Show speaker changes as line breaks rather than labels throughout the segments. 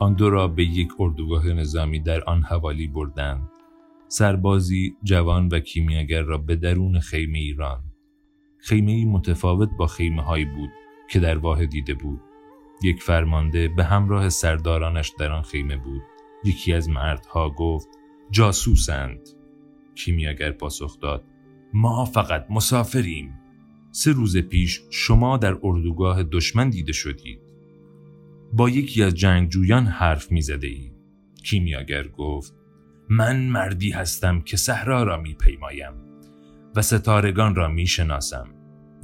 آن دو را به یک اردوگاه نظامی در آن حوالی بردند. سربازی جوان و کیمیاگر را به درون خیمه ایران خیمه متفاوت با خیمه هایی بود که در واه دیده بود. یک فرمانده به همراه سردارانش در آن خیمه بود. یکی از مردها گفت جاسوسند. کیمیاگر پاسخ داد ما فقط مسافریم. سه روز پیش شما در اردوگاه دشمن دیده شدید. با یکی از جنگجویان حرف می زده ای. کیمیاگر گفت من مردی هستم که صحرا را می پیمایم و ستارگان را می شناسم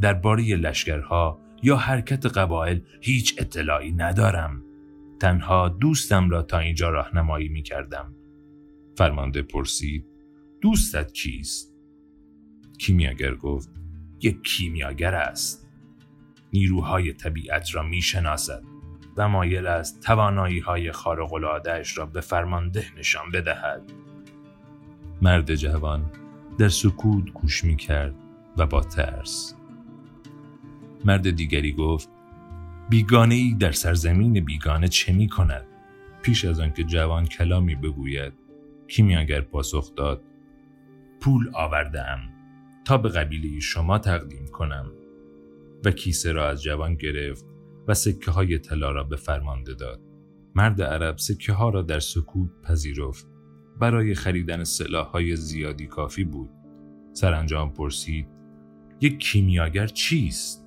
درباره لشکرها یا حرکت قبایل هیچ اطلاعی ندارم. تنها دوستم را تا اینجا راهنمایی می کردم فرمانده پرسید دوستت کیست؟ کیمیاگر گفت یک کیمیاگر است. نیروهای طبیعت را می شناسد و مایل است توانایی های را به فرمانده نشان بدهد. مرد جوان در سکوت گوش می کرد و با ترس. مرد دیگری گفت بیگانه ای در سرزمین بیگانه چه می کند؟ پیش از آنکه جوان کلامی بگوید کیمیاگر پاسخ داد پول آورده تا به قبیله شما تقدیم کنم. و کیسه را از جوان گرفت و سکه های طلا را به فرمانده داد. مرد عرب سکه ها را در سکوت پذیرفت. برای خریدن سلاح های زیادی کافی بود. سرانجام پرسید یک کیمیاگر چیست؟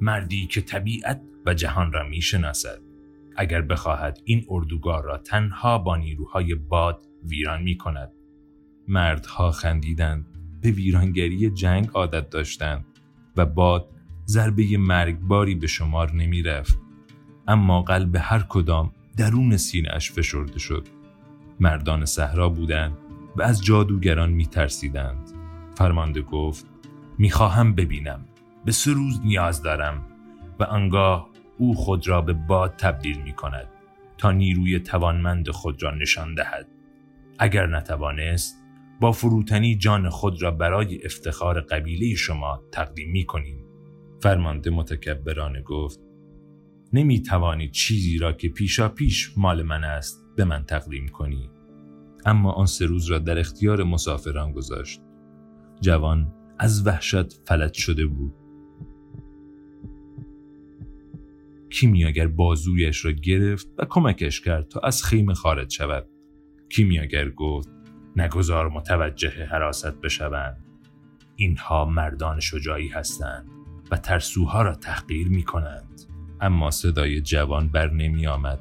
مردی که طبیعت و جهان را می شناسد اگر بخواهد این اردوگاه را تنها با نیروهای باد ویران می کند مردها خندیدند به ویرانگری جنگ عادت داشتند و باد ضربه مرگباری به شمار نمی رفت. اما قلب هر کدام درون سینهاش فشرده شد. مردان صحرا بودند و از جادوگران می ترسیدند فرمانده گفت می‌خواهم ببینم. به سه روز نیاز دارم و آنگاه او خود را به باد تبدیل می کند تا نیروی توانمند خود را نشان دهد. اگر نتوانست با فروتنی جان خود را برای افتخار قبیله شما تقدیم می کنیم فرمانده متکبرانه گفت نمی توانی چیزی را که پیشا پیش مال من است به من تقدیم کنی. اما آن سه روز را در اختیار مسافران گذاشت. جوان از وحشت فلج شده بود. کیمیاگر بازویش را گرفت و کمکش کرد تا از خیمه خارج شود کیمیاگر گفت نگذار متوجه حراست بشوند. اینها مردان شجاعی هستند. و ترسوها را تحقیر می کنند اما صدای جوان بر نمی آمد.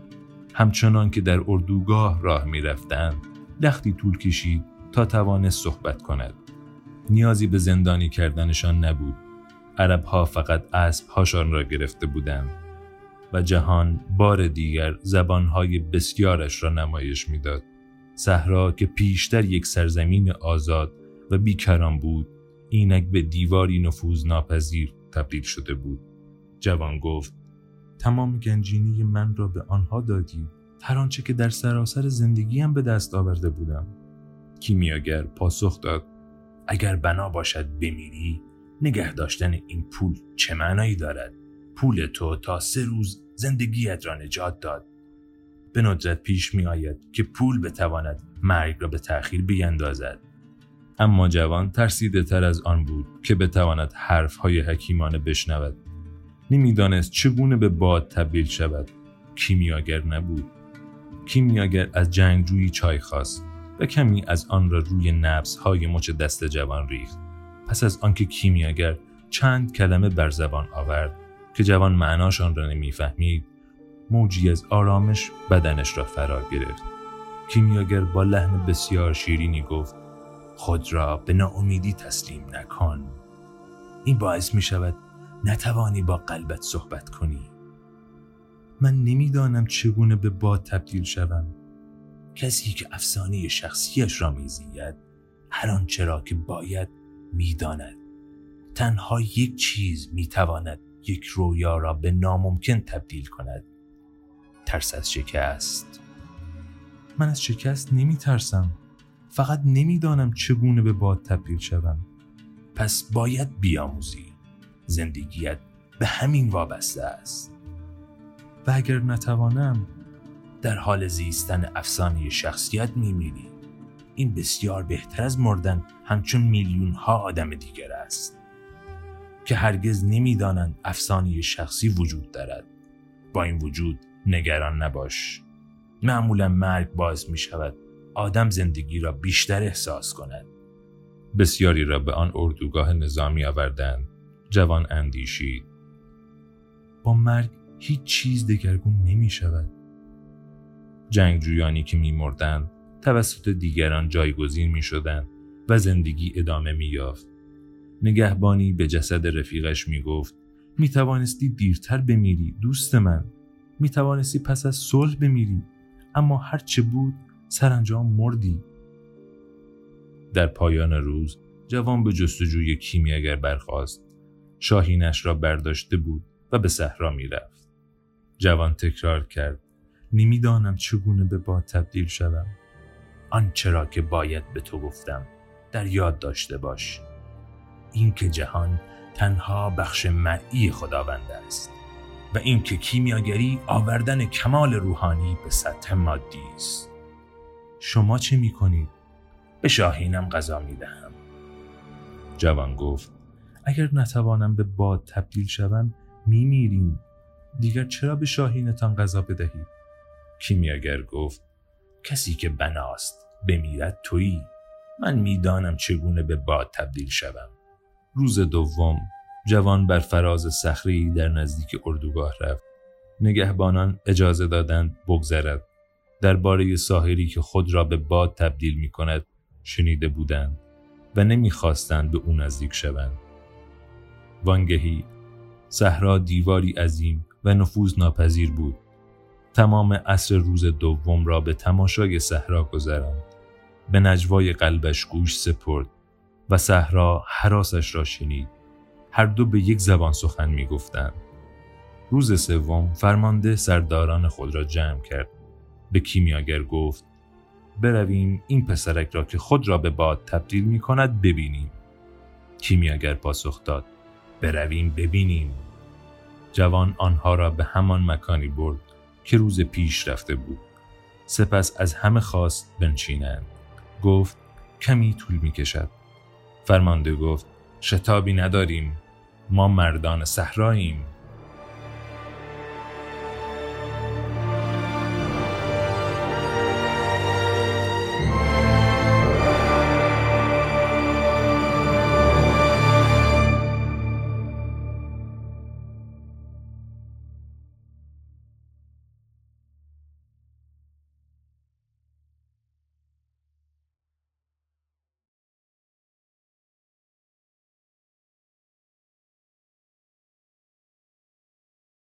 همچنان که در اردوگاه راه می رفتند لختی طول کشید تا توانست صحبت کند. نیازی به زندانی کردنشان نبود. عربها فقط هاشان را گرفته بودند و جهان بار دیگر زبانهای بسیارش را نمایش می‌داد. صحرا که پیشتر یک سرزمین آزاد و بیکران بود اینک به دیواری نفوذ ناپذیر تبدیل شده بود. جوان گفت تمام گنجینی من را به آنها دادی هر آنچه که در سراسر زندگیم به دست آورده بودم. کیمیاگر پاسخ داد اگر بنا باشد بمیری نگه داشتن این پول چه معنایی دارد؟ پول تو تا سه روز زندگیت را نجات داد. به ندرت پیش می آید که پول بتواند مرگ را به تأخیر بیندازد. اما جوان ترسیده تر از آن بود که بتواند حرف های حکیمانه بشنود. نمی‌دانست چگونه به باد تبدیل شود. کیمیاگر نبود. کیمیاگر از جنگجویی چای خواست و کمی از آن را روی نبس های مچ دست جوان ریخت. پس از آنکه کیمیاگر چند کلمه بر زبان آورد که جوان معناشان را نمی‌فهمید موجی از آرامش بدنش را فرا گرفت. کیمیاگر با لحن بسیار شیرینی گفت خود را به ناامیدی تسلیم نکن. این باعث می شود نتوانی با قلبت صحبت کنی. من نمی‌دانم چگونه به باد تبدیل شوم. کسی که افسانه شخصیش را میزید هر آنچه را که باید می‌داند تنها یک چیز می‌تواند یک رویا را به ناممکن تبدیل کند. ترس از شکست. من از شکست نمی ترسم. فقط نمی‌دانم چگونه به باد تبدیل شوم. پس باید بیاموزی. زندگیت به همین وابسته است. و اگر نتوانم در حال زیستن افسانه شخصیت میمیری. این بسیار بهتر از مردن همچون میلیون ها آدم دیگر است. که هرگز نمی‌دانند افسانه شخصی وجود دارد. با این وجود نگران نباش. معمولا مرگ باعث می شود آدم زندگی را بیشتر احساس کند. بسیاری را به آن اردوگاه نظامی آوردند. جوان اندیشید. با مرگ هیچ چیز دگرگون نمی شود. جنگجویانی که می توسط دیگران جایگزین می شدند و زندگی ادامه می یافت. نگهبانی به جسد رفیقش می گفت می توانستی دیرتر بمیری دوست من. می توانستی پس از صلح بمیری. اما هرچه بود سرانجام مردی. در پایان روز جوان به جستجوی کیمیاگر برخواست شاهینش را برداشته بود و به صحرا می‌رفت جوان تکرار کرد نمی‌دانم چگونه به باد تبدیل شوم. آنچه را که باید به تو گفتم در یاد داشته باش. اینکه جهان تنها بخش مرئی خداوند است و اینکه کیمیاگری آوردن کمال روحانی به سطح مادی است. شما چه می کنید؟ به شاهینم غذا می دهم. جوان گفت اگر نتوانم به باد تبدیل شوم می میریم. دیگر چرا به شاهینتان غذا بدهید؟ کیمیاگر گفت کسی که بناست بمیرد تویی من می‌دانم چگونه به باد تبدیل شوم روز دوم جوان بر فراز صخری در نزدیک اردوگاه رفت نگهبانان اجازه دادند بگذرد درباره ساحری که خود را به باد تبدیل می کند شنیده بودند و نمی‌خواستند به او نزدیک شوند. وانگهی صحرا دیواری عظیم و نفوذ ناپذیر بود. تمام عصر روز دوم را به تماشای صحرا گذراند. به نجوای قلبش گوش سپرد و صحرا حراسش را شنید. هر دو به یک زبان سخن می گفتند. روز سوم فرمانده سرداران خود را جمع کرد. به کیمیاگر گفت برویم این پسرک را که خود را به باد تبدیل می کند ببینیم. کیمیاگر پاسخ داد برویم ببینیم. جوان آنها را به همان مکانی برد که روز پیش رفته بود. سپس از همه خواست بنشینند. گفت کمی طول می کشد. فرمانده گفت شتابی نداریم. ما مردان صحراییم.